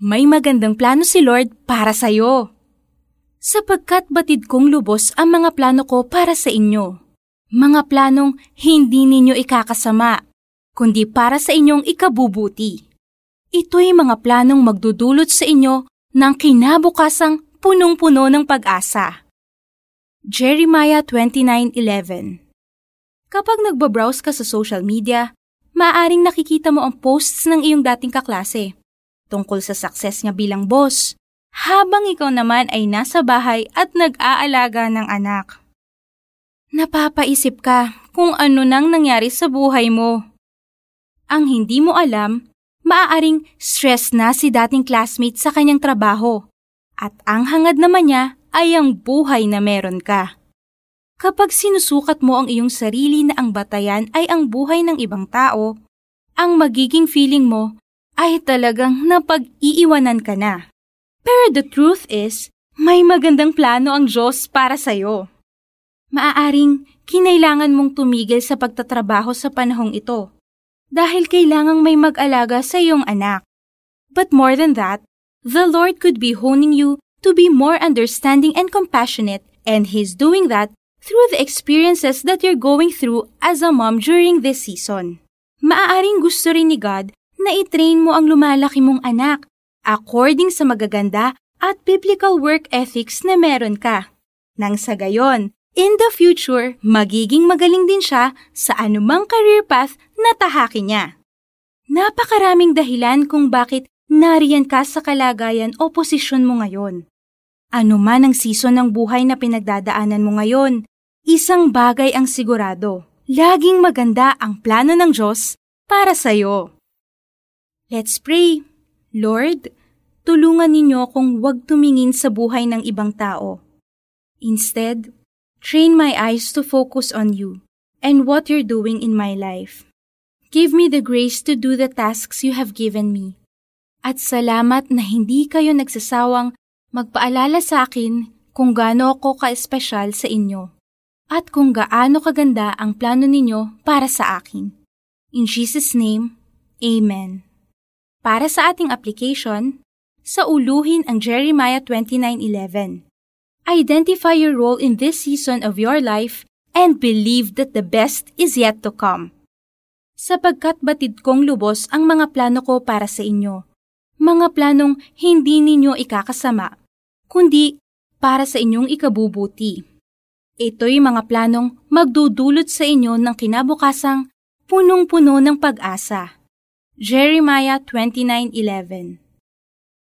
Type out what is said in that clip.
May magandang plano si Lord para sa iyo. Sapagkat batid kong lubos ang mga plano ko para sa inyo. Mga planong hindi ninyo ikakasama, kundi para sa inyong ikabubuti. Ito'y mga planong magdudulot sa inyo ng kinabukasang punong-puno ng pag-asa. Jeremiah 29.11 Kapag nagbabrowse ka sa social media, maaaring nakikita mo ang posts ng iyong dating kaklase tungkol sa success niya bilang boss, habang ikaw naman ay nasa bahay at nag-aalaga ng anak. Napapaisip ka kung ano nang nangyari sa buhay mo. Ang hindi mo alam, maaaring stress na si dating classmate sa kanyang trabaho at ang hangad naman niya ay ang buhay na meron ka. Kapag sinusukat mo ang iyong sarili na ang batayan ay ang buhay ng ibang tao, ang magiging feeling mo ay talagang napag-iiwanan ka na. Pero the truth is, may magandang plano ang Diyos para sa'yo. Maaaring kinailangan mong tumigil sa pagtatrabaho sa panahong ito dahil kailangang may mag-alaga sa iyong anak. But more than that, the Lord could be honing you to be more understanding and compassionate and He's doing that through the experiences that you're going through as a mom during this season. Maaaring gusto rin ni God na itrain mo ang lumalaki mong anak according sa magaganda at biblical work ethics na meron ka. Nang sa gayon, in the future, magiging magaling din siya sa anumang career path na tahaki niya. Napakaraming dahilan kung bakit nariyan ka sa kalagayan o posisyon mo ngayon. Ano man ang season ng buhay na pinagdadaanan mo ngayon, Isang bagay ang sigurado, laging maganda ang plano ng Diyos para sa iyo. Let's pray. Lord, tulungan ninyo akong huwag tumingin sa buhay ng ibang tao. Instead, train my eyes to focus on you and what you're doing in my life. Give me the grace to do the tasks you have given me. At salamat na hindi kayo nagsasawang magpaalala sa akin kung gaano ako ka-espesyal sa inyo at kung gaano kaganda ang plano ninyo para sa akin. In Jesus' name, Amen. Para sa ating application, sauluhin ang Jeremiah 29.11. Identify your role in this season of your life and believe that the best is yet to come. Sapagkat batid kong lubos ang mga plano ko para sa inyo. Mga planong hindi ninyo ikakasama, kundi para sa inyong ikabubuti. Ito'y mga planong magdudulot sa inyo ng kinabukasang punong-puno ng pag-asa. Jeremiah 29.11